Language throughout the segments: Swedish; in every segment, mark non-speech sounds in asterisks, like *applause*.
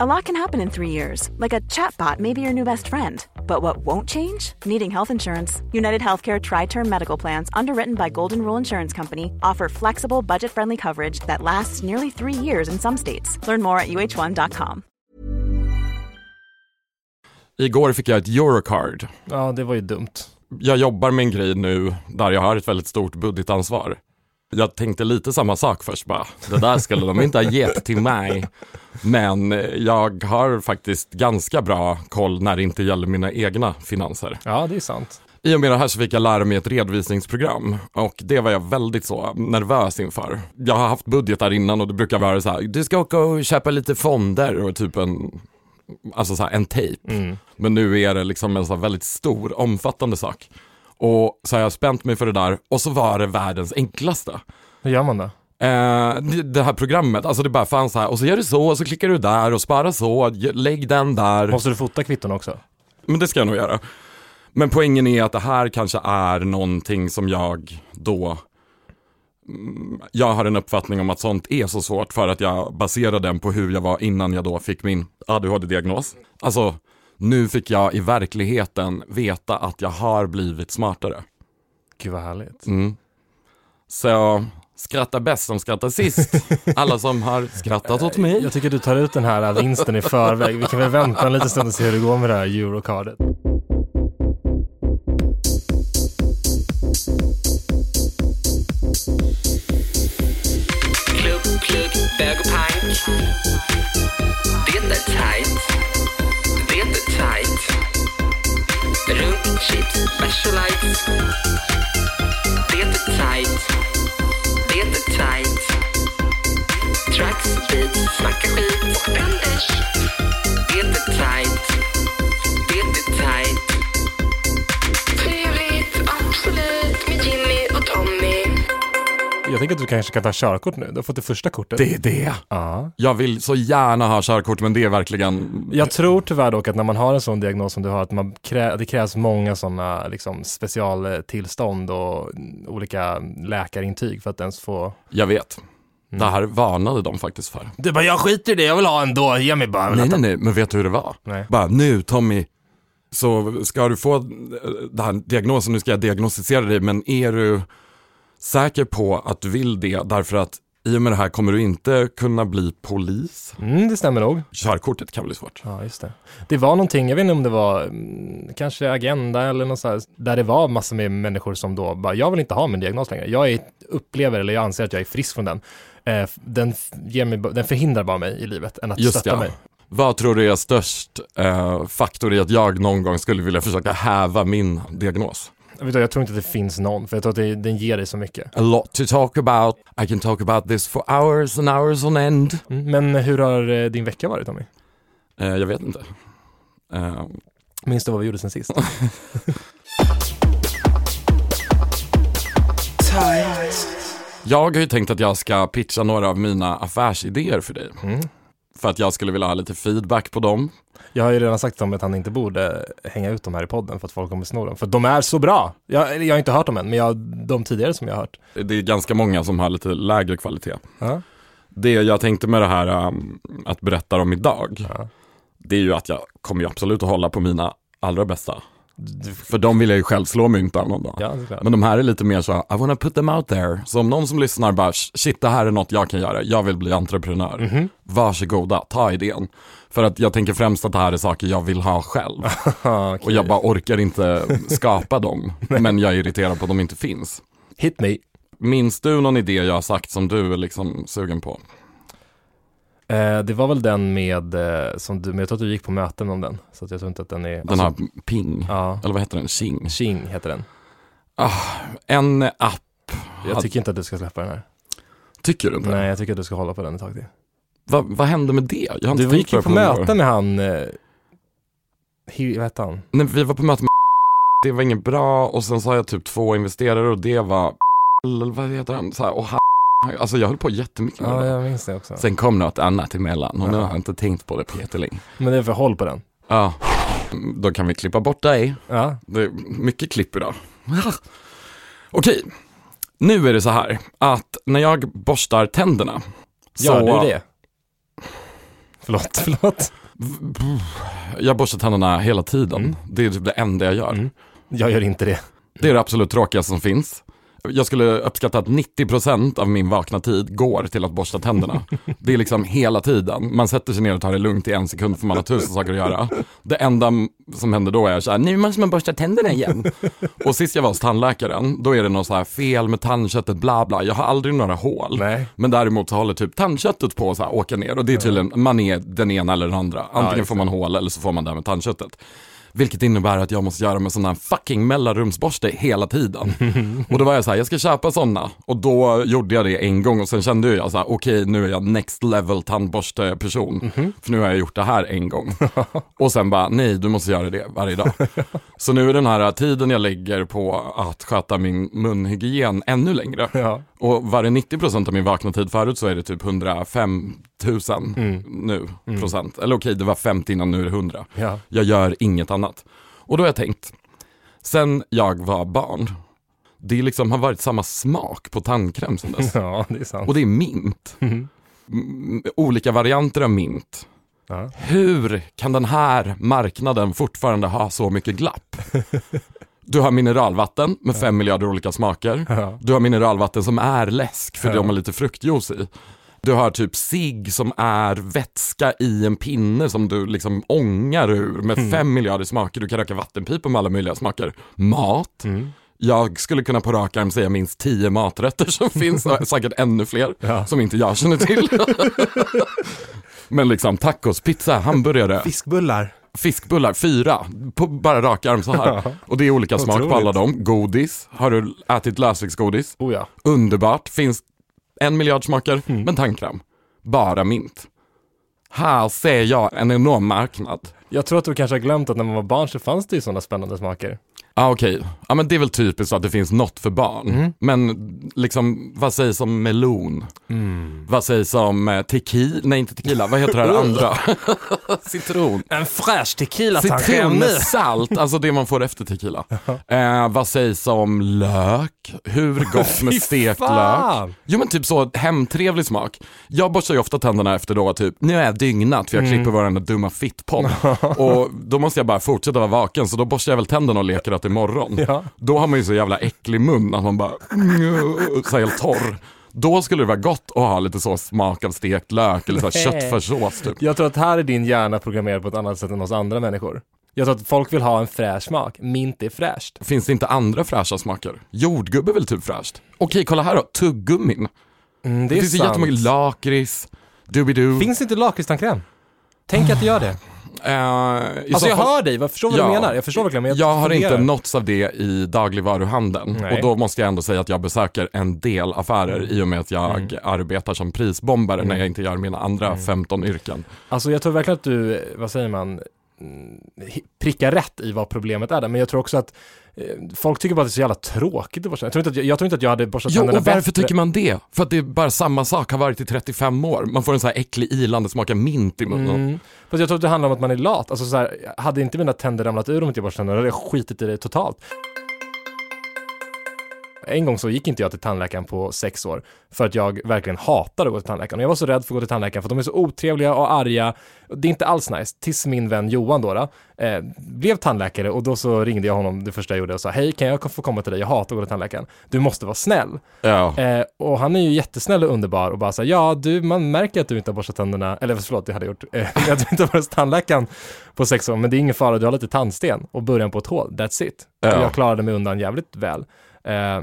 A lot can happen in three years, like a chatbot may be your new best friend. But what won't change? Needing health insurance. United Healthcare Tri Term Medical Plans, underwritten by Golden Rule Insurance Company, offer flexible, budget friendly coverage that lasts nearly three years in some states. Learn more at uh1.com. Igår fick jag ett Eurocard. Ja, det var ju dumt. Jag jobbar med en grej nu där jag har ett väldigt stort budgetansvar. Jag tänkte lite samma sak först bara. Det där skulle de inte ha gett till mig. Men jag har faktiskt ganska bra koll när det inte gäller mina egna finanser. Ja, det är sant. I och med det här så fick jag lära mig ett redovisningsprogram och det var jag väldigt så nervös inför. Jag har haft budgetar innan och det brukar vara så här, du ska åka och köpa lite fonder och typ en, alltså så här, en tejp. Men nu är det liksom en så väldigt stor, omfattande sak. Och så har jag spänt mig för det där och så var det världens enklaste. Hur gör man då? Eh, det- det här programmet, alltså det bara fanns här och så gör du så och så klickar du där och spara så, lägg den där. Måste du fota kvitton också? Men det ska jag nog göra. Men poängen är att det här kanske är någonting som jag då mm, jag har en uppfattning om att sånt är så svårt för att jag baserar den på hur jag var innan jag då fick min ADHD-diagnos. Alltså, nu fick jag i verkligheten veta att jag har blivit smartare. Gud vad härligt. Mm. Så skratta bäst som skrattar sist. *laughs* Alla som har skrattat åt mig. Jag tycker du tar ut den här vinsten i förväg. Vi kan väl vänta en liten stund och se hur det går med det här eurocardet. Jag tänker att du kanske kan ta körkort nu. Du har fått det första kortet. Det är det. Ja. Jag vill så gärna ha körkort men det är verkligen Jag tror tyvärr dock att när man har en sån diagnos som du har, att man krä- det krävs många sådana liksom, specialtillstånd och olika läkarintyg för att ens få... Jag vet. Det här varnade de faktiskt för. Du bara, jag skiter i det, jag vill ha ändå, ge mig bara. Nej, nej, nej, men vet du hur det var? Nej. Bara, nu Tommy, så ska du få eh, den här diagnosen, nu ska jag diagnostisera dig, men är du säker på att du vill det? Därför att i och med det här kommer du inte kunna bli polis. Mm, det stämmer nog. Körkortet kan bli svårt. Ja, just det. Det var någonting, jag vet inte om det var mm, kanske Agenda eller något sånt där det var massor med människor som då bara, jag vill inte ha min diagnos längre. Jag är, upplever, eller jag anser att jag är frisk från den. Eh, den, ger mig, den förhindrar bara mig i livet än att Just stötta ja. mig. Vad tror du är störst eh, faktor i att jag någon gång skulle vilja försöka häva min diagnos? Jag, vet, inte, jag tror inte att det finns någon, för jag tror att det, den ger dig så mycket. A lot to talk about. I can talk about this for hours and hours on end. Mm, men hur har eh, din vecka varit Tommy? Eh, jag vet inte. Eh, Minns du vad vi gjorde sen sist? *laughs* jag har ju tänkt att jag ska pitcha några av mina affärsidéer för dig. Mm. För att jag skulle vilja ha lite feedback på dem. Jag har ju redan sagt till att han inte borde hänga ut dem här i podden för att folk kommer sno dem. För de är så bra! Jag, jag har inte hört dem än, men jag, de tidigare som jag har hört. Det är ganska många som har lite lägre kvalitet. Ja. Det jag tänkte med det här um, att berätta om idag, Ja. det är ju att jag kommer ju absolut att hålla på mina allra bästa. För de vill jag ju själv slå mynt av någon dag. Ja. Men de här är lite mer så, I wanna put them out there. Så om någon som lyssnar bara, shit det här är något jag kan göra, jag vill bli entreprenör. Mhm. Varsågoda, ta idén. För att jag tänker främst att det här är saker jag vill ha själv. *laughs* Okej. Och jag bara orkar inte skapa dem. *laughs* Men jag är irriterad på att de inte finns. Hit me. Minns du någon idé jag har sagt som du är liksom sugen på? Eh, det var väl den med, eh, som du, men jag tror att du gick på möten om den. Så att jag tror inte att den är... Den här Ping, Ja, eller vad heter den? Xing. Xing heter den. En app, Jag tycker inte att du ska släppa den här. tycker du inte? Nej, jag tycker att du ska hålla på den ett tag till. Va, vad hände med det? Jag har inte Du gick ju på möten med han, eh, vad hette han? Nej, vi var på möte med det var inget bra och sen sa jag typ två investerare och det var eller vad heter han? Så här, och alltså jag höll på jättemycket med Ja, det. jag minns det också. Sen kom något annat emellan och nu har jag inte tänkt på det på jättelänge. Men det är för håll på den. Ja, då kan vi klippa bort dig. Ja, Det är mycket klipp idag. *laughs* Okej, nu är det så här att när jag borstar tänderna gör så, du det? Förlåt, *laughs* förlåt. Jag borstar tänderna hela tiden. Mm. Det är typ det enda jag gör. Mm. Jag gör inte det. Det är det absolut tråkigaste som finns. Jag skulle uppskatta att 90% av min vakna tid går till att borsta tänderna. *laughs* Det är liksom hela tiden. Man sätter sig ner och tar det lugnt i en sekund för man har tusen saker att göra. Det enda som händer då är så här, nu måste man borsta tänderna igen. Och sist jag var hos tandläkaren, då är det något så här fel med tandköttet, bla bla. Jag har aldrig några hål. Nej. Men däremot så håller typ tandköttet på att åka ner och det är tydligen, man är den ena eller den andra. Antingen just får man hål eller så får man det här med tandköttet. Vilket innebär att jag måste göra med sån här fucking mellanrumsborste hela tiden. *laughs* och då var jag så här, jag ska köpa sådana. Och då gjorde jag det en gång och sen kände jag så här, okej nu är jag next level tandborsteperson. För nu har jag gjort det här en gång. *laughs* och sen bara, nej du måste göra det varje dag. *laughs* så nu är den här tiden jag lägger på att sköta min munhygien ännu längre. Ja. Och var det 90% av min vakna tid förut så är det typ 105 000 nu procent. Eller okej, det var 50 innan, nu är det 100. Ja. Jag gör inget annat. Och då har jag tänkt, sen jag var barn, det liksom har varit samma smak på tandkräm sen dess. *laughs* ja, det är sant. Och det är mint. Mm, Olika varianter av mint. Ja. Hur kan den här marknaden fortfarande ha så mycket glapp? *laughs* Du har mineralvatten med fem miljarder olika smaker. Du har mineralvatten som är läsk för de har lite fruktjuice i. Du har typ cigg som är vätska i en pinne som du liksom ångar ur med Mm. fem miljarder smaker. Du kan röka vattenpipa med alla möjliga smaker. Mat. Mm. Jag skulle kunna på rak arm säga minst tio maträtter som *laughs* finns, säkert ännu fler Ja. som inte jag känner till. *laughs* Men liksom tacos, pizza, hamburgare, Fiskbullar. Fiskbullar, fyra, på bara rak arm så här. *laughs* Och det är olika smak på alla dem. Godis, har du ätit lösviktsgodis? Oh ja. Underbart, finns en miljard smaker, Mm. men tandkräm. Bara mint. Här ser jag en enorm marknad. Jag tror att du kanske har glömt att när man var barn så fanns det ju sådana spännande smaker. Ah, Okej, ja men det är väl typiskt att det finns något för barn. Mm. Men liksom, vad sägs om melon? Vad sägs om eh, tequila? Nej inte tequila, vad heter det här *laughs* andra? *laughs* Citron. En fräsch tequila Citron med salt, alltså det man får efter tequila. *laughs* Eh, vad sägs om lök? Hur gott med stekt lök? Jo men typ så hemtrevlig smak. Jag borstar ju ofta tänderna efter då typ, nu är jag dygnat för jag klipper vår enda dumma fittpodd. och då måste jag bara fortsätta vara vaken så då borstar jag väl tänderna och leker att det är morgon. Ja. Då har man ju så jävla äcklig mun att man bara, så här helt torr. Då skulle det vara gott att ha lite så smak av stekt lök eller så här köttfärssås typ. Jag tror att här är din hjärna programmerad på ett annat sätt än hos andra människor. Jag tror att folk vill ha en fräsch smak. Mint är fräscht. Finns det inte andra fräscha smaker? Jordgubbe är väl typ fräscht? Okej, kolla här då, tuggummin. Mm, det Det, finns ju jättemycket lakrits, doobidoo. Finns det inte lakritstandkräm? Tänk att det gör det. Eh, Alltså så jag fall- hör dig, jag förstår vad Ja. du menar. Jag förstår verkligen, men jag, Jag har funderar. inte nåtts av det i dagligvaruhandeln Nej. och då måste jag ändå säga att jag besöker en del affärer i och med att jag arbetar som prisbombare när jag inte gör mina andra 15 yrken. Alltså jag tror verkligen att du, vad säger man, hi- prickar rätt i vad problemet är där. Men jag tror också att eh, folk tycker bara att det är så jävla tråkigt att borsta. Jag tror inte att jag, jag, tror inte att jag hade borstat Jo, tänderna och varför bättre. tycker man det? För att det är bara samma sak, har varit i 35 år. Man får en så här äcklig ilande smakar mint i munnen. Mm. Fast jag tror att det handlar om att man är lat. Alltså så här, hade inte mina tänder ramlat ur om inte jag borstade tänderna, hade jag skitit i det totalt. En gång så gick inte jag till tandläkaren på sex år för att jag verkligen hatade att gå till tandläkaren. Och jag var så rädd för att gå till tandläkaren för att de är så otrevliga och arga. Det är inte alls nice. Tills min vän Johan då, då eh, blev tandläkare och då så ringde jag honom det första jag gjorde och sa hej kan jag få komma till dig? Jag hatar att gå till tandläkaren. Du måste vara snäll. Ja. Eh, och han är ju jättesnäll och underbar och bara här, ja du, man märker att du inte har borstat tänderna, eller förlåt, det hade jag gjort, eh, *laughs* att du inte har hos tandläkaren på sex år, men det är ingen fara, du har lite tandsten och början på ett hål, that's it. Ja. Jag klarade mig undan jävligt väl. Eh,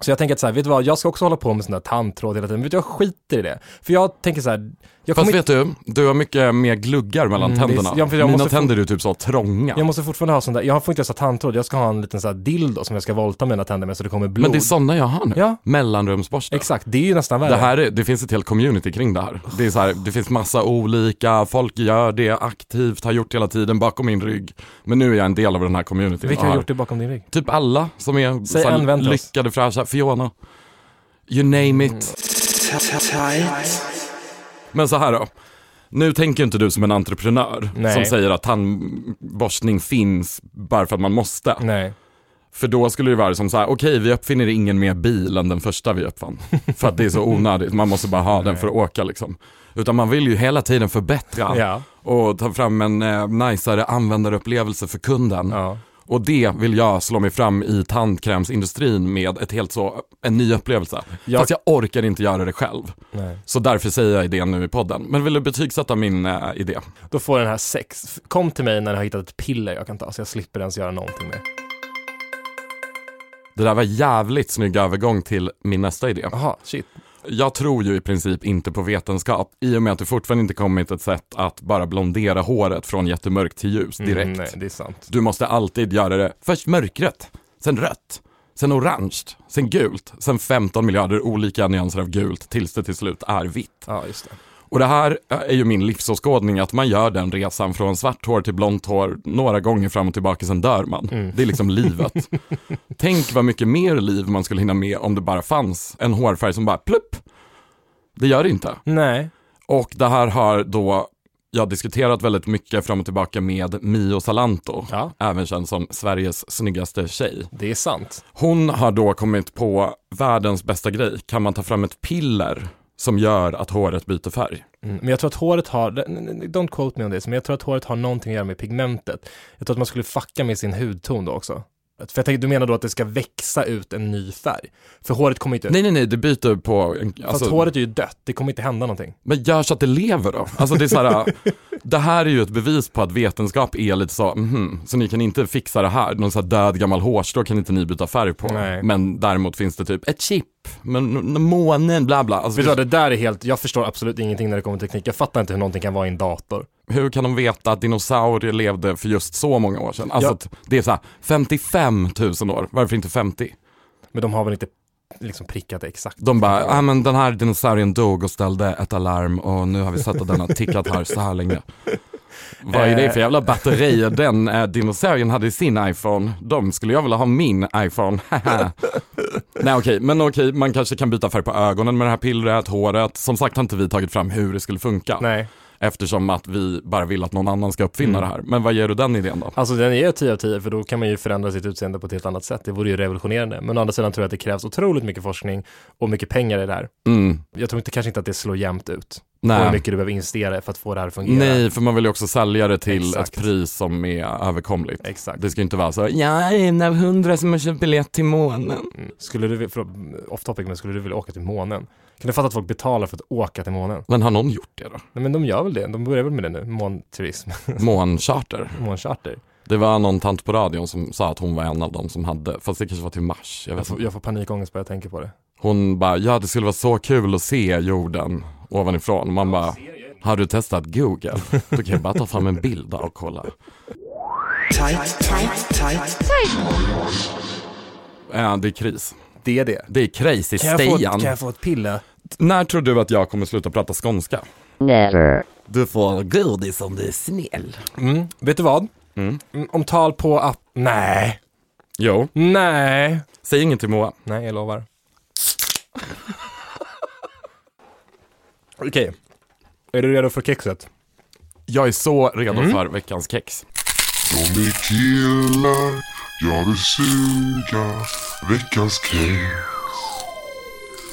så jag tänker att så här, vet du vad, jag ska också hålla på med sån där tandtråd hela tiden, vet du, jag skiter i det. För jag tänker så här, jag Fast vet du, du har mycket mer gluggar mellan Mm, är- tänderna. ja, för jag Mina tänder är typ så trånga. jag måste fortfarande ha sån där, jag får inte ens ha tandtråd, jag ska ha en liten sån här dildo som jag ska volta mina tänder med så det kommer blod. Men det är sådana jag har nu. Ja. Mellanrumsborste. Exakt, det är ju nästan värre. Det, här är, det finns ett helt community kring det här. Det, är så här. det finns massa olika, folk gör det aktivt, har gjort hela tiden bakom min rygg. Men nu är jag en del av den här communityn. Vilka har gjort det bakom din rygg? Typ alla som är Säg så här lyckade, fräscha, Fiona. You name it. Men så här då. Nu tänker inte du som en entreprenör Nej. som säger att tandborstning finns bara för att man måste. Nej. För då skulle det vara som så här, okej vi uppfinner ingen mer bil än den första vi uppfann. *laughs* För att det är så onödigt, man måste bara ha den för att åka liksom. Utan man vill ju hela tiden förbättra Ja. och ta fram en eh, najsare användarupplevelse för kunden. ja. Och det vill jag slå mig fram i tandkrämsindustrin med ett helt så, en ny upplevelse. Jag- Fast jag orkar inte göra det själv. Nej. Så därför säger jag idén nu i podden. Men vill du betygsätta min eh, idé? Då får den här sex. Kom till mig när du har hittat ett piller jag kan ta så jag slipper ens göra någonting mer. Det där var jävligt snygg övergång till min nästa idé. Jaha, shit. Jag tror ju i princip inte på vetenskap i och med att det fortfarande inte kommit ett sätt att bara blondera håret från jättemörkt till ljus direkt. Mm, nej, det är sant. Du måste alltid göra det först mörkret, sen rött, sen orange, sen gult, sen 15 miljarder olika nyanser av gult tills det till slut är vitt. Ja, just det. Och det här är ju min livsåskådning att man gör den resan från svart hår till blont hår några gånger fram och tillbaka, sen dör man. Det är liksom livet. *laughs* Tänk vad mycket mer liv man skulle hinna med om det bara fanns en hårfärg som bara plupp. Det gör det inte. Nej. Och det här har då jag diskuterat väldigt mycket fram och tillbaka med Mio Salanto, Ja. även känd som Sveriges snyggaste tjej. Det är sant. Hon har då kommit på världens bästa grej. Kan man ta fram ett piller som gör att håret byter färg? Mm. Men jag tror att håret har, don't quote me on this, men jag tror att håret har någonting att göra med pigmentet. Jag tror att man skulle fucka med sin hudton då också. För jag tänker, du menar då att det ska växa ut en ny färg? För håret kommer inte, Nej, nej, nej, det byter på... en- fast Alltså, håret är ju dött, det kommer inte hända någonting. Men gör så att det lever då. Alltså det är så här, *laughs* det här är ju ett bevis på att vetenskap är lite så, mhm, så ni kan inte fixa det här. Någon så här död gammal hårstrå kan inte ni byta färg på. Nej. Men däremot finns det typ ett chip, men månen, bla bla. Alltså, Vet du vad, det där är helt, jag förstår absolut ingenting när det kommer till teknik. Jag fattar inte hur någonting kan vara i en dator. hur kan de veta att dinosaurier levde för just så många år sedan? Alltså Ja. att det är så här, 55 000 år, varför inte 50? Men de har väl inte liksom prickat det exakt. De bara, ja ah, men den här dinosaurien dog och ställde ett alarm och nu har vi sett att den har tickat här så här länge. *laughs* Vad är det för jävla batterier den eh, dinosaurien hade i sin iPhone? De skulle jag vilja ha min iPhone. *laughs* Nej okej, men okej, man kanske kan byta färg på ögonen med det här pillret, håret. Som sagt har inte vi tagit fram hur det skulle funka. Nej, Eftersom att vi bara vill att någon annan ska uppfinna det här. Men vad ger du den idén då? alltså den är 10 av 10 för då kan man ju förändra sitt utseende på ett helt annat sätt. Det vore ju revolutionerande. Men å andra sidan tror jag att det krävs otroligt mycket forskning och mycket pengar i det här. Mm. Jag tror inte, kanske inte att det slår jämnt ut. Och hur Nej. mycket du behöver investera för att få det här att fungera. Nej, för man vill ju också sälja det till Exakt. ett pris som är överkomligt. Exakt. Det ska ju inte vara så, jag är en av hundra som har köpt biljett till månen. Mm. Skulle du, för, off topic, men skulle du vilja åka till månen? Kan du fatta att folk betalar för att åka till månen? Men har någon gjort det då? Nej men de gör väl det, de börjar väl med det nu, månturism, *laughs* Måncharter. måncharter. Det var någon tant på radion som sa att hon var en av dem som hade, fast det kanske var till mars, jag Jag vet får, inte. jag får panikångest bara jag tänker på det. Hon bara, ja det skulle vara så kul att se jorden ovanifrån. Man bara, har du testat Google? Då kan jag bara ta fram en bild och kolla. tight, tight, tight, Ja, det är kris. Det är det. Det är crazy Kan jag, få, Stian. kan jag få ett piller? När tror du att jag kommer sluta prata skånska? Never. Du får godis om du är snäll. Mm. Vet du vad? Mm. Mm, Om tal på app... Nej. Jo, Nej. säg inget till Moa. Nej, jag lovar. Okej. Är du redo för kexet? Jag är så redo Mm. för veckans kex. De är killar, jag vill suga veckans kex.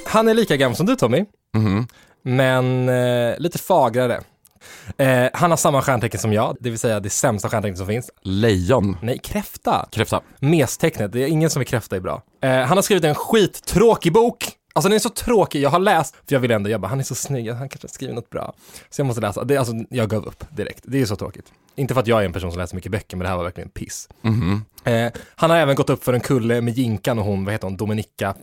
Han är lika gammal som du Tommy, Mhm. men eh, lite fagrare. Eh, han har samma stjärntecken som jag, det vill säga det sämsta stjärntecknet som finns. Lejon. Nej, kräfta. Kräfta. Mestecknet, det är ingen som är kräfta är bra. Eh, han har skrivit en skittråkig bok. Alltså den är så tråkig, jag har läst, för jag vill ändå, jag bara, han är så snygg, han kanske skriver något bra. Så jag måste läsa, det, alltså, jag gav upp direkt, det är så tråkigt. Inte för att jag är en person som läser mycket böcker, men det här var verkligen piss. Mhm. Eh, han har även gått upp för en kulle med Jinkan och hon, vad heter hon, Dominika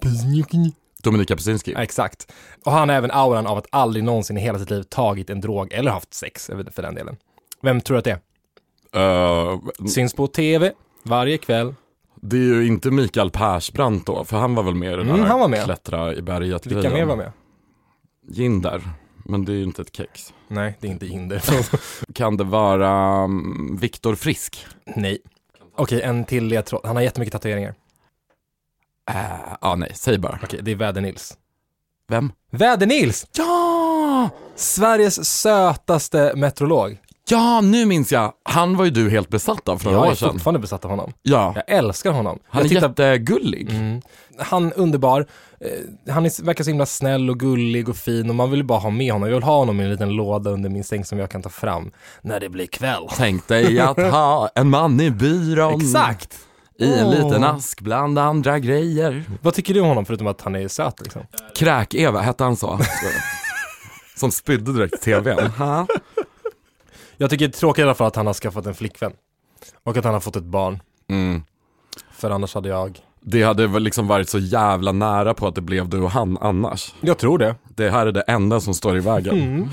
Dominika Peczynski. Ja, exakt. Och han har även auran av att aldrig någonsin i hela sitt liv tagit en drog eller haft sex för den delen. Vem tror du att det är? Eh, Syns på tv varje kväll. Det är ju inte Mikael Persbrandt då, för han var väl med i det Mm, han var med. klättra i berget Vilka mer var med? Jinder, men det är ju inte ett kex. Nej, det är inte hinder. *laughs* Kan det vara um, Viktor Frisk? Nej. Okej, en till ledtråd. Han har jättemycket tatueringar. Ja, ah, nej, säg bara. Okej, det är Väder-Nils. Vem? Väder-Nils! Ja! Sveriges sötaste meteorolog. Ja, nu minns jag. Han var ju du helt besatt av för några Jag år är sedan. fortfarande besatt av honom. Ja, Jag älskar honom. han är jag tittar- jättegullig. Mm. Han underbar. Eh, Han är, verkar så himla snäll och gullig och fin och man vill bara ha med honom. Jag vill ha honom i en liten låda under min säng som jag kan ta fram när det blir kväll. Tänk dig att ha en man i byrån. Exakt! I en Åh. liten ask bland andra grejer. Vad tycker du om honom förutom att han är söt liksom? Kräk-Eva, hette han så? *laughs* Som spydde direkt i tvn. *laughs* Jag tycker det är tråkigt i alla fall att han har skaffat en flickvän. Och att han har fått ett barn. Mm. För annars hade jag... Det hade väl liksom varit så jävla nära på att det blev du och han annars. Jag tror det. Det här är det enda som står i vägen.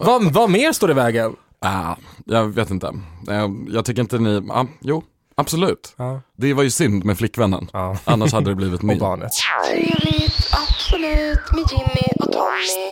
Vad, vad mer står i vägen? Ah, jag vet inte. Eh, Jag tycker inte ni, ah, jo, absolut. Ja. Det var ju synd med flickvännen. Ja. Annars hade det blivit *laughs* Och min. barnet. Trevligt, absolut, med Jimmy och Tommy.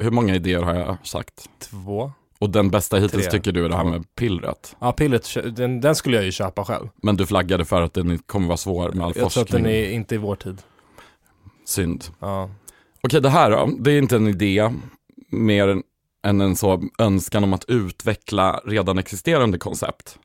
Hur många idéer har jag sagt? Två. Och den bästa hittills Tre. tycker du är det här med pillret. Ja, pillret, den, den skulle jag ju köpa själv. Men du flaggade för att den kommer vara svår med all Jag tror att forskning. den är inte i vår tid. Synd. Ja. Okej, det här då. Det är inte en idé mer än- än en så önskan om att utveckla redan existerande koncept.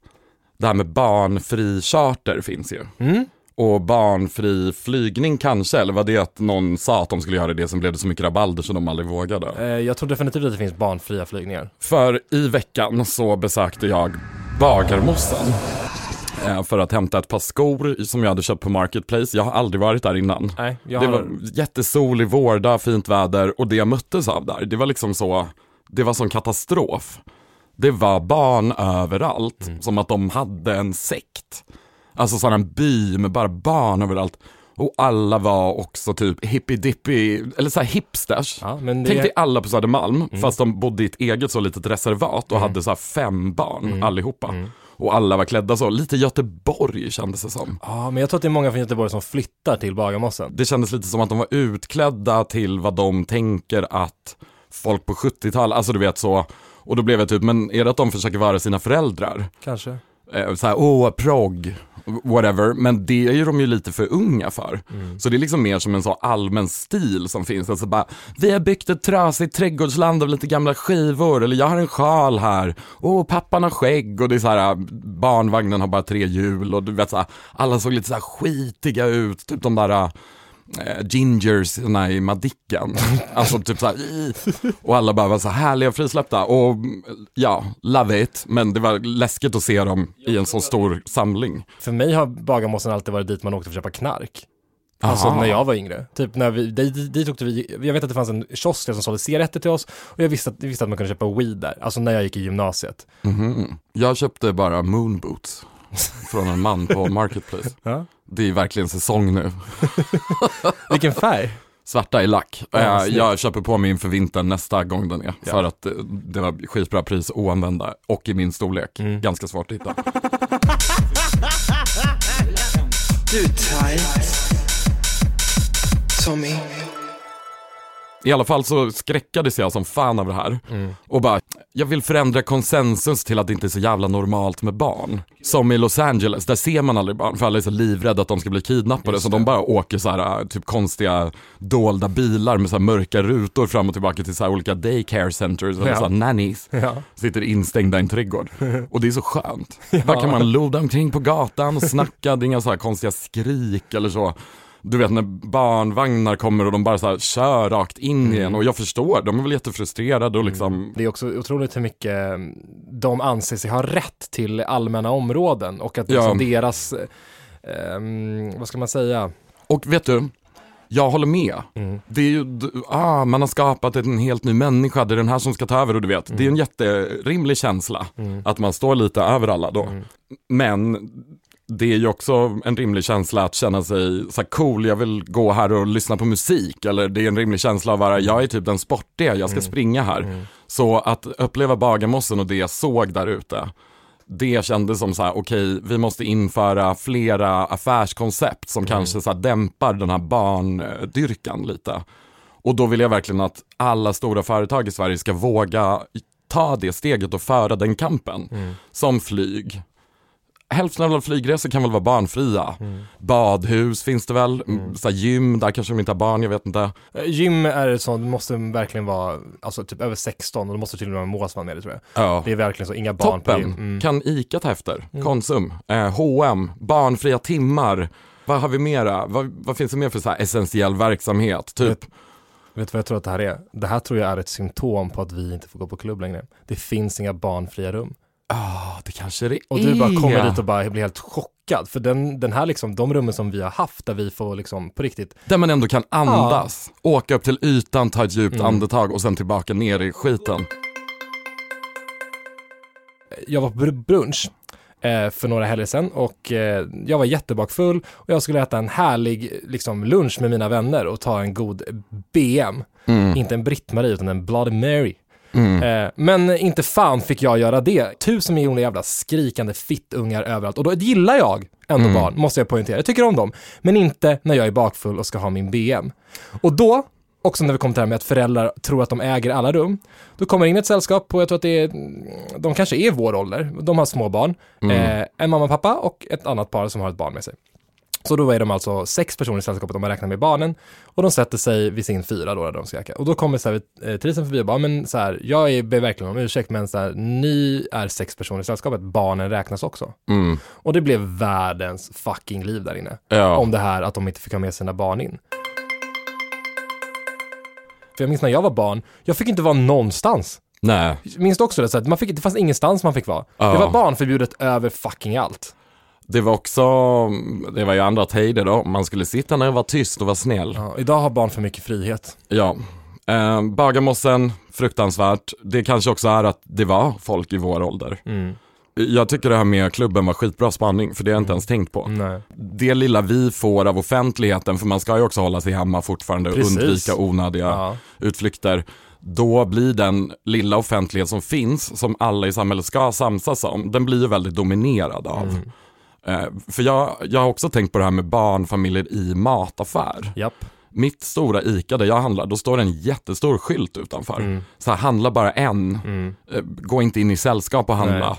Det här med barnfri charter finns ju. Mm. Och barnfri flygning kanske, eller var det att någon sa att de skulle göra det, sen blev det så mycket rabalder så de aldrig vågade. Eh, Jag tror definitivt att det finns barnfria flygningar. För i veckan så besökte jag Bagarmossen. eh, För att hämta ett par skor som jag hade köpt på Marketplace. Jag har aldrig varit där innan. Nej, jag Det har... var jättesolig vårdag, fint väder och det jag möttes av där, det var liksom så, det var som katastrof. Det var barn överallt, Mm. som att de hade en sekt. Alltså sån en by med bara barn överallt. Och alla var också typ hippie-dippy, eller så här hipsters. Ja, det... Tänk dig alla på Södermalm, Mm. fast de bodde i ett eget så litet reservat och hade så fem barn Mm. allihopa. Och alla var klädda så, lite Göteborg kändes det som. Ja, men jag tror att det är många från Göteborg som flyttar till Bagarmossen. Det kändes lite som att de var utklädda till vad de tänker att folk på 70-tal, alltså du vet så, och då blev jag typ, men är det att de försöker vara sina föräldrar? Kanske. Eh, så här, åh, progg, whatever, men det är ju de ju lite för unga för. Så det är liksom mer som en så allmän stil som finns, alltså bara, vi har byggt ett trasigt trädgårdsland av lite gamla skivor, eller jag har en sjal här, åh, pappan har skägg, och det är så här, barnvagnen har bara tre hjul, och du vet så här, alla såg lite så här skitiga ut, typ de där eh, gingersna i Madicken. *laughs* Alltså typ såhär, och alla bara var så här härliga och frisläppta. Och ja, love it. Men det var läskigt att se dem i en så stor samling. För mig har Bagarmossen alltid varit dit man åkte för att köpa knark. Alltså Aha. när jag var yngre. Typ när vi, dit, dit åkte vi, jag vet att det fanns en kiosk som sålde cigaretter till oss och jag visste att, jag visste att man kunde köpa weed där. Alltså när jag gick i gymnasiet. Mhm. Jag köpte bara moonboots från en man på *laughs* Marketplace. Ja. Det är verkligen säsong nu. *laughs* Vilken färg? Svarta i lack. Ja, Eh, jag köper på mig inför vintern nästa gång den är. Ja. För att eh, det var skitbra pris oanvända och i min storlek. Mm. Ganska svårt att hitta. Du är tight. Tommy. I alla fall så skräckades jag som fan av det här. Och bara, jag vill förändra konsensus till att det inte är så jävla normalt med barn. Som i Los Angeles, där ser man aldrig barn för alla är så livrädda att de ska bli kidnappade. Så de bara åker så här typ konstiga dolda bilar med så här mörka rutor fram och tillbaka till så här olika daycare centers eller Ja. så nannies. Ja. Sitter instängda i en trädgård. *laughs* Och det är så skönt. Där kan man loda omkring på gatan och snacka, det är inga så här konstiga skrik eller så. Du vet när barnvagnar kommer och de bara så här kör rakt in i en och jag förstår, de är väl jättefrustrerade och liksom Det är också otroligt hur mycket mm, de anser sig ha rätt till allmänna områden och att liksom deras, eh, mm, vad ska man säga? Och vet du, jag håller med. Det är ju, ah, man har skapat en helt ny människa, det är den här som ska ta över och du vet, det är en jätterimlig känsla att man står lite över alla då. Men det är ju också en rimlig känsla att känna sig så cool, jag vill gå här och lyssna på musik. Eller det är en rimlig känsla av att vara, jag är typ den sportiga, jag ska springa här. Så att uppleva Bagarmossen och det jag såg där ute, det kändes som så här, okej, vi måste införa flera affärskoncept som kanske så här dämpar den här barndyrkan lite. Och då vill jag verkligen att alla stora företag i Sverige ska våga ta det steget och föra den kampen. Som flyg. Hälften av alla flygresor kan väl vara barnfria. Badhus finns det väl, mm. så här gym, där kanske de inte har barn, jag vet inte. Eh, Gym är så, det måste verkligen vara, alltså typ över 16 och då måste till och med målsman med det tror jag. Ja. Det är verkligen så, inga barn på gym. Toppen, Mm. kan ICA ta efter, Konsum, eh, H&M, barnfria timmar. Vad har vi mera? Vad, vad finns det mer för så här essentiell verksamhet? Typ, Vet- Vet du vad jag tror att det här är? Det här tror jag är ett symptom på att vi inte får gå på klubb längre. Det finns inga barnfria rum. Ah, det kanske det Och du bara är. kommer dit och bara blir helt chockad. För den, den här liksom, de rummen som vi har haft där vi får liksom på riktigt, Där man ändå kan andas, åka upp till ytan, ta ett djupt Mm. andetag och sen tillbaka ner i skiten. jag var på br- brunch eh, för några helger sedan och eh, jag var jättebakfull och jag skulle äta en härlig liksom, lunch med mina vänner och ta en god BM. Inte en Britt-Marie utan en Bloody Mary. Eh, men inte fan fick jag göra det. Tusen miljoner jävla skrikande fittungar överallt och då gillar jag ändå barn, måste jag poängtera. Jag tycker om dem, men inte när jag är bakfull och ska ha min BM. Och då, också när vi kommer till det här med att föräldrar tror att de äger alla rum, då kommer in ett sällskap på, jag tror att det är, de kanske är vår ålder, de har små barn, eh, en mamma och pappa och ett annat par som har ett barn med sig. Så då är de alltså sex personer i sällskapet om man räknar med barnen och de sätter sig vid sin fyra då där de ska äka. Och då kommer så här, eh, förbi och bara, men så här, jag är, ber verkligen om ursäkt men så här, ni är sex personer i sällskapet, barnen räknas också. Mm. Och det blev världens fucking liv där inne. Ja. Om det här att de inte fick ha med sina barn in. För jag minns när jag var barn, jag fick inte vara någonstans. Nej, Minns du också det? Så att man fick, det fanns ingenstans man fick vara. Ja. Det var barnförbjudet över fucking allt. Det var också, det var ju andra tider då, man skulle sitta ner och vara tyst och vara snäll. Ja, idag har barn för mycket frihet. Ja. Eh, Bagarmossen, fruktansvärt. Det kanske också är att det var folk i vår ålder. Mm. Jag tycker det här med klubben var skitbra spaning, för det har jag inte ens tänkt på. Nej. Det lilla vi får av offentligheten, för man ska ju också hålla sig hemma fortfarande och undvika onödiga Ja. utflykter. Då blir den lilla offentlighet som finns, som alla i samhället ska samsas om, den blir ju väldigt dominerad av. Mm. Eh, för jag, jag har också tänkt på det här med barnfamiljer i mataffär. Japp. Mitt stora ICA där jag handlar, då står det en jättestor skylt utanför. Mm. Så här, handla bara en, Eh, gå inte in i sällskap och handla. Nej.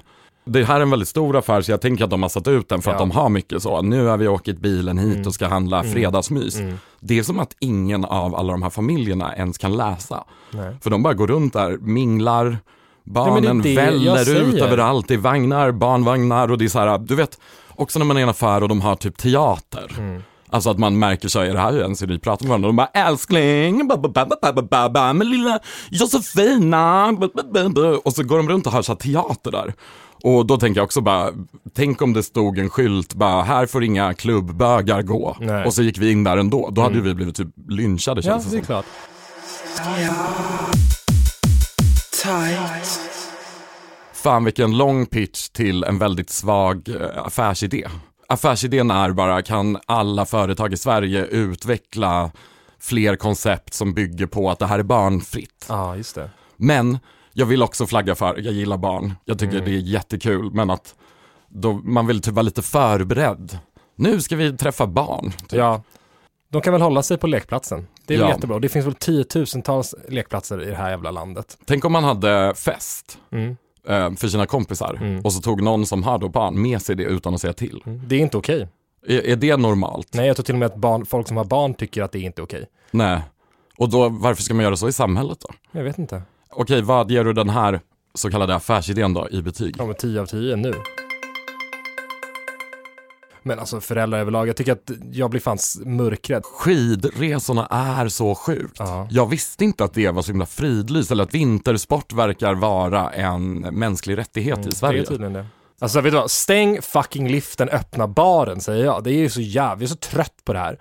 Det här är en väldigt stor affär så jag tänker att de har satt ut den för att Ja. Mm. de har mycket så. Nu har vi åkt bilen hit och ska handla fredagsmys. Det är som att ingen av alla de här familjerna ens kan läsa. Nej. För de bara går runt där, minglar, barnen jag väller ut överallt. Det är vagnar, barnvagnar och det är så här, du vet, också när man är i en affär och de har typ teater. Mm. Alltså att man märker så, är det här ens hur vi pratar med varandra? De bara älskling, ba, ba, ba, ba, ba, ba, ba, men lilla Josefina, ba, ba, ba, ba. och så går de runt och har så här teater där. Och då tänker jag också bara, tänk om det stod en skylt bara, här får inga klubbbögar gå. Nej. Och så gick vi in där ändå, då hade ju vi blivit typ lynchade Ja, känns det det är som. klart. Tight. Fan vilken lång pitch till en väldigt svag eh, affärsidé. Affärsidén är bara, kan alla företag i Sverige utveckla fler koncept som bygger på att det här är barnfritt. Ja, just det. Men jag vill också flagga för, jag gillar barn, jag tycker Mm. det är jättekul, men att då, man vill typ vara lite förberedd. Nu ska vi träffa barn. Typ. Ja. De kan väl hålla sig på lekplatsen. Det är Ja. jättebra. Det finns väl tiotusentals lekplatser i det här jävla landet. Tänk om man hade fest Mm. Eh, för sina kompisar och så tog någon som barn med sig det utan att säga till. Det är inte okej. Är, är det normalt? Nej, jag tror till och med att barn, folk som har barn tycker att det är inte okej. Nej. Och då, varför ska man göra så i samhället då? Jag vet inte. Okej, vad ger du den här så kallade affärsidén då i betyg? De är 10 av 10 nu. Men alltså föräldrar överlag, jag tycker att jag blir fan mörkrädd. Skidresorna är så sjukt. Ja. Jag visste inte att det var så himla fridlyst eller att vintersport verkar vara en mänsklig rättighet i Det Sverige. är tydligen det. Alltså vet du vad, stäng fucking liften, öppna baren säger jag. Det är ju så jävla, jag är så trött på det här.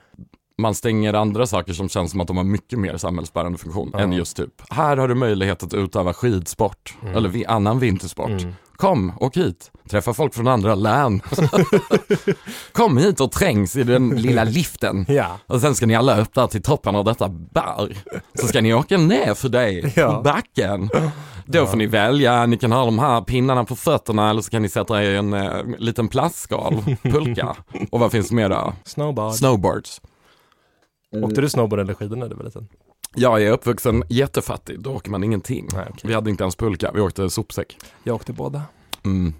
Man stänger andra saker som känns som att de har mycket mer samhällsbärande funktion än just typ, här har du möjlighet att utöva skidsport Mm. eller annan vintersport. Kom, åk hit, träffa folk från andra län. *laughs* Kom hit och trängs i den lilla liften. Ja. Och sen ska ni alla upp där till toppen av detta berg. Så ska ni åka ner för dig Ja. backen. Då får ni välja, ni kan ha de här pinnarna på fötterna eller så kan ni sätta er i en eh, liten plastskal, pulka. Och vad finns det mer då? Snowboard. Snowboards. Åkte du snowboard eller skidor när du var liten? Jag är uppvuxen jättefattig, då åker man ingenting. Nej, okej. Vi hade inte ens pulka, vi åkte sopsäck. Jag åkte båda. Mm.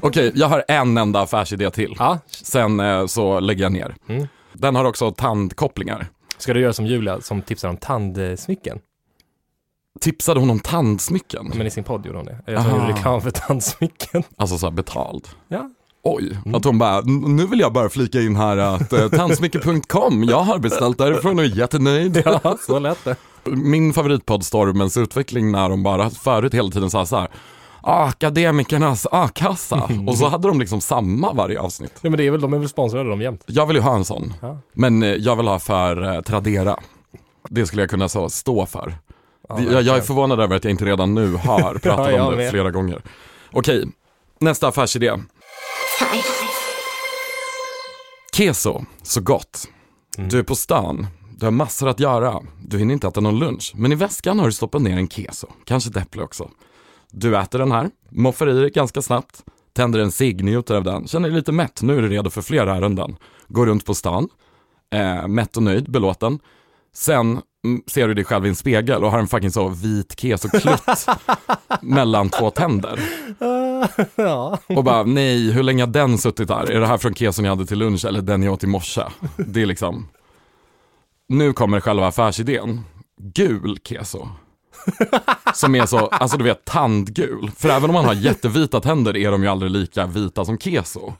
Okej, jag har en enda affärsidé till. Ja, Sen eh, så lägger jag ner. Mm. Den har också tandkopplingar. ska du göra som Julia som tipsar om tandsmycken? Tipsade hon om tandsmycken? Men i sin podd gjorde hon det. Jag tror hon gjorde reklam för tandsmycken. Alltså så här betald. Ja. Oj, att hon bara, "N- nu vill jag bara flika in här att eh, tandsmycke.com, jag har beställt därifrån och är jättenöjd. *laughs* Ja, så lät det. Min favoritpodd Stormens utveckling när de bara förut hela tiden sa så här, akademikernas a-kassa. Och så hade de liksom samma varje avsnitt. Ja, men det är väl, de är väl sponsrade de jämt. Jag vill ju ha en sån. Ja. Men eh, jag vill ha för eh, Tradera. Det skulle jag kunna så stå för. Ja, jag, jag är förvånad över att jag inte redan nu har *laughs* pratat Ja, om det flera gånger. Okej, nästa affärsidé. Keso, så gott. Mm. Du är på stan, du har massor att göra, du hinner inte äta någon lunch, men i väskan har du stoppat ner en keso, kanske ett äpple också. Du äter den här, moffar i dig ganska snabbt, tänder en cigg, njuter av den, känner dig lite mätt, nu är du redo för fler ärenden. Går runt på stan, eh, mätt och nöjd, belåten. Sen mm, ser du dig själv i en spegel och har en fucking så vit kesoklutt *laughs* mellan två tänder. *laughs* ja. Och bara, nej, hur länge har den suttit där? Är det här från keson jag hade till lunch eller den jag åt i morse? Det är liksom, nu kommer själva affärsidén. Gul keso. Som är så, alltså du vet tandgul. För även om man har jättevita tänder är de ju aldrig lika vita som keso.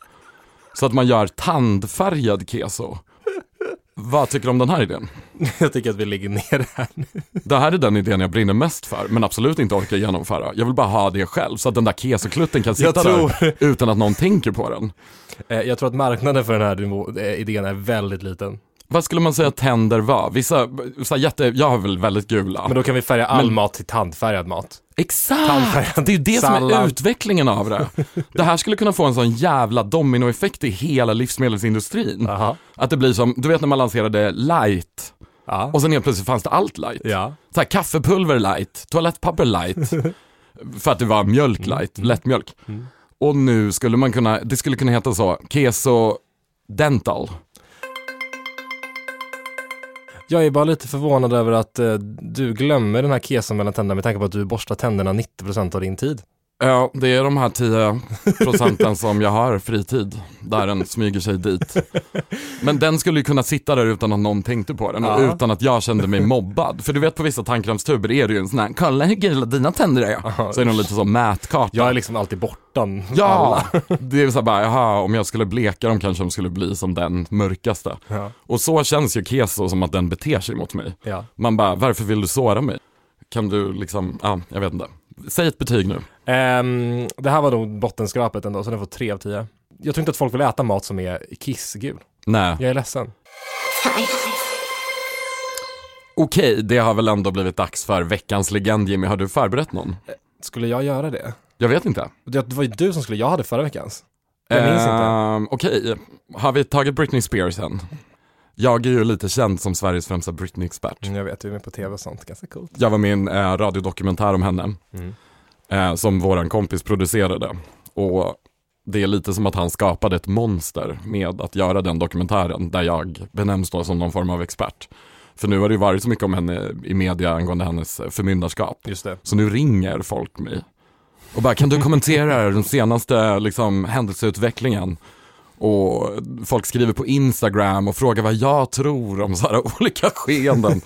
Så att man gör tandfärgad keso. Vad tycker du om den här idén? *laughs* Jag tycker att vi ligger ner här nu. *laughs* Det här är den idén jag brinner mest för, men absolut inte orkar genomföra. Jag vill bara ha det själv, så att den där kesoklutten kan sitta tror- där utan att någon tänker på den. Eh, Jag tror att marknaden för den här eh, idén är väldigt liten. Vad skulle man säga att tänder var? Vissa, så jätte, jag har väl väldigt gula. Men då kan vi färga all Men- mat till tandfärgad mat. Exakt! Tandfärgad Det är ju det som är sallad. utvecklingen av det. Det här skulle kunna få en sån jävla dominoeffekt i hela livsmedelsindustrin. Aha. Att det blir som, du vet när man lanserade light, Ja. och sen helt plötsligt fanns det allt light. ja. Så här, kaffepulver light, toalettpapper light. *laughs* för att det var mjölk light, lättmjölk. Och nu skulle man kunna, det skulle kunna heta så, keso dental. Jag är bara lite förvånad över att eh, du glömmer den här kesan mellan tänderna med tanke på att du borstar tänderna 90% av din tid. Ja, det är de här 10 procenten som jag har fritid, där den smyger sig dit. Men den skulle ju kunna sitta där utan att någon tänkte på den och Ja. utan att jag kände mig mobbad. För du vet på vissa tandkrämstuber är det ju en sån här, kolla hur gula dina tänder är. Så är det lite så mätkarta. Jag är liksom alltid bortan. Ja, Alla. det är så här bara, jaha, om jag skulle bleka dem kanske de skulle bli som den mörkaste. Ja. Och så känns ju keso som att den beter sig mot mig. Ja. Man bara, varför vill du såra mig? Kan du liksom, ja, jag vet inte. Säg ett betyg nu. Ehm, det här var nog bottenskrapet ändå, så den får 3 av 10. Jag tror inte att folk vill äta mat som är kissgul. Nej. Jag är ledsen. Okej, det har väl ändå blivit dags för veckans legend Jimmy. Har du förberett någon? Skulle jag göra det? Jag vet inte. Det det var ju du som skulle, jag hade förra veckans. Jag minns inte. Ehm, Okej, har vi tagit Britney Spears än? Jag är ju lite känd som Sveriges främsta Britney-expert. Mm, Jag vet, du är med på tv och sånt, ganska coolt. Jag var med i en eh, radiodokumentär om henne. Mm. eh, som våran kompis producerade. Och det är lite som att han skapade ett monster med att göra den dokumentären där jag benämns då som någon form av expert. För nu har det ju varit så mycket om henne i media angående hennes förmyndarskap. Just det. Så nu ringer folk mig och bara kan du kommentera den senaste liksom, händelseutvecklingen? Och folk skriver på Instagram och frågar vad jag tror om så här *laughs* olika skeenden.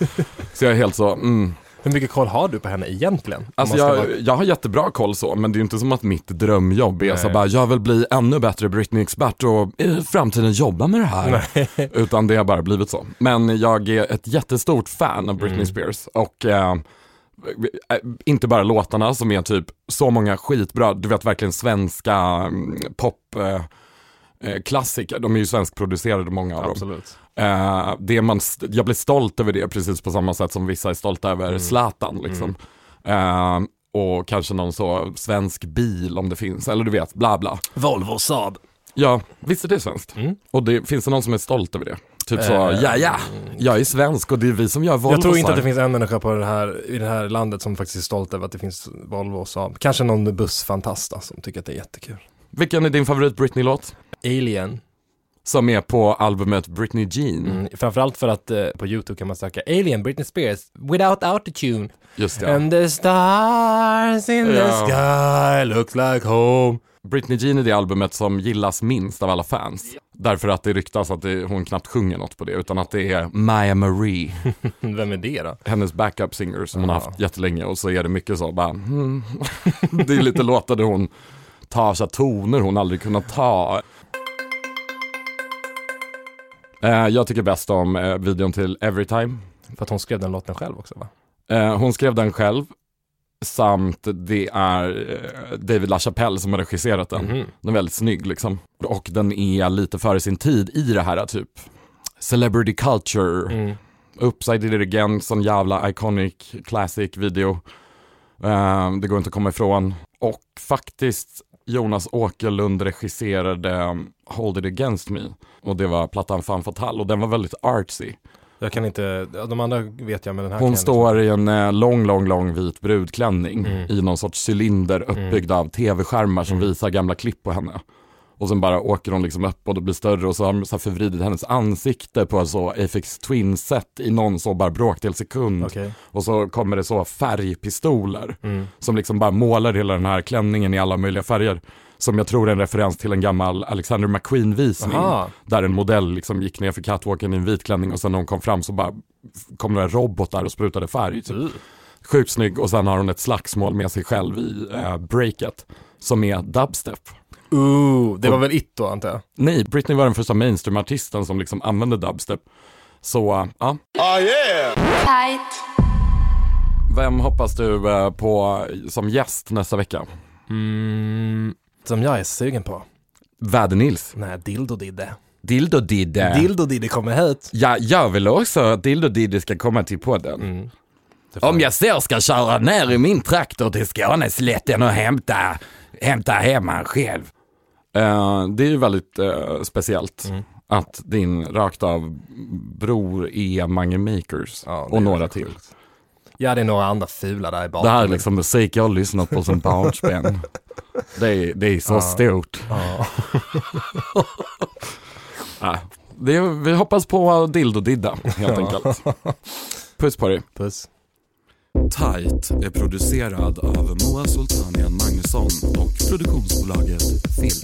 Så jag är helt så, mm, Hur mycket koll har du på henne egentligen? Alltså jag, vara- jag har jättebra koll så, men det är ju inte som att mitt drömjobb är så Nej. bara, jag vill bli ännu bättre Britney-expert och i framtiden jobba med det här. Utan det har bara blivit så. Men jag är ett jättestort fan av Britney Mm. Spears och eh, eh, inte bara låtarna som är typ så många skitbra, du vet verkligen svenska mm, pop eh, eh, klassiker, de är ju svenskproducerade många av dem. Absolut. Eh, det man, jag blir stolt över det precis på samma sätt som vissa är stolta över Mm. Zlatan. Liksom. Eh, och kanske någon så svensk bil om det finns, eller du vet, bla bla. Volvo Saab. Ja, visst är det svenskt? Mm. Och det, finns det någon som är stolt över det? Typ så, Eh, ja ja, jag är svensk och det är vi som gör Volvo. Jag tror inte att det finns en människa på det här, i det här landet som faktiskt är stolt över att det finns Volvo och Saab. Kanske någon bussfantast som tycker att det är jättekul. Vilken är din favorit Britney-låt? Alien. Som är på albumet Britney Jean. Mm. Framförallt för att eh, på YouTube kan man söka Alien Britney Spears without autotune. Just det. And the stars in the Ja. sky looks like home. Britney Jean är det albumet som gillas minst av alla fans. Därför att det ryktas att det, hon knappt sjunger något på det, utan att det är Maya Marie, *laughs* Vem är det då? hennes backup singer som hon har haft jättelänge och så är det mycket så bara, hmm. *laughs* det är lite låtar där hon tar så toner hon aldrig kunnat ta. Eh, jag tycker bäst om eh, videon till Everytime. För att hon skrev den låten själv också va? Eh, hon skrev den själv, samt det är eh, David LaChapelle som har regisserat den. Mhm. Den är väldigt snygg liksom. Och den är lite före sin tid i det här typ celebrity culture. Mm. Upside did it again, sån jävla iconic classic video. Eh, det går inte att komma ifrån. Och faktiskt Jonas Åkerlund regisserade um, Hold it against me. Och det var plattan Fan Fatal och den var väldigt artsy. Jag kan inte, de andra vet jag men den här Hon jag står i en eh, lång, lång, lång vit brudklänning Mm. i någon sorts cylinder uppbyggd av tv-skärmar som visar gamla klipp på henne. Och sen bara åker hon liksom upp och det blir större och så har de så förvridit hennes ansikte på så Afex Twin-sätt i någon så bara bråkdel sekund. Okej. Och så kommer det så färgpistoler Mm. som liksom bara målar hela den här klänningen i alla möjliga färger. Som jag tror är en referens till en gammal Alexander McQueen-visning. Där en modell liksom gick ner för catwalken i en vit klänning och sen när hon kom fram så bara kom det en robot där och sprutade färg. Typ. Mm. Sjukt snygg och sen har hon ett slagsmål med sig själv i eh, breaket som är dubstep. Ooh, det var väl It då antar jag? Nej, Britney var den första mainstream-artisten som liksom använde dubstep. Så eh, ja, Tight. vem hoppas du eh, på som gäst nästa vecka? Mm, som jag är sugen på. Väder-Nils. Nej, Dildo Didde. Dildo Didde. Dildo Didde kommer hit. Ja, jag vill också att Dildo Didde ska komma till podden. Mm. Om jag så ska köra ner i min traktor till Skåneslätten och hämta, hämta hem han själv. Eh, det är ju väldigt eh, speciellt Mm. att din rakt av bror är Mange Makers Ja, det och några till. sjukt. Ja, det är några andra fula där i Det bakom. här är liksom musik jag har lyssnat på som barnsben. *laughs* det, är, det är så Ja. stort. Ja. *laughs* Ja, det vi hoppas på Dildo Didda helt enkelt. *laughs* Puss på dig. Puss. Tight är producerad av Moa Sultanian Magnusson och produktionsbolaget Filt.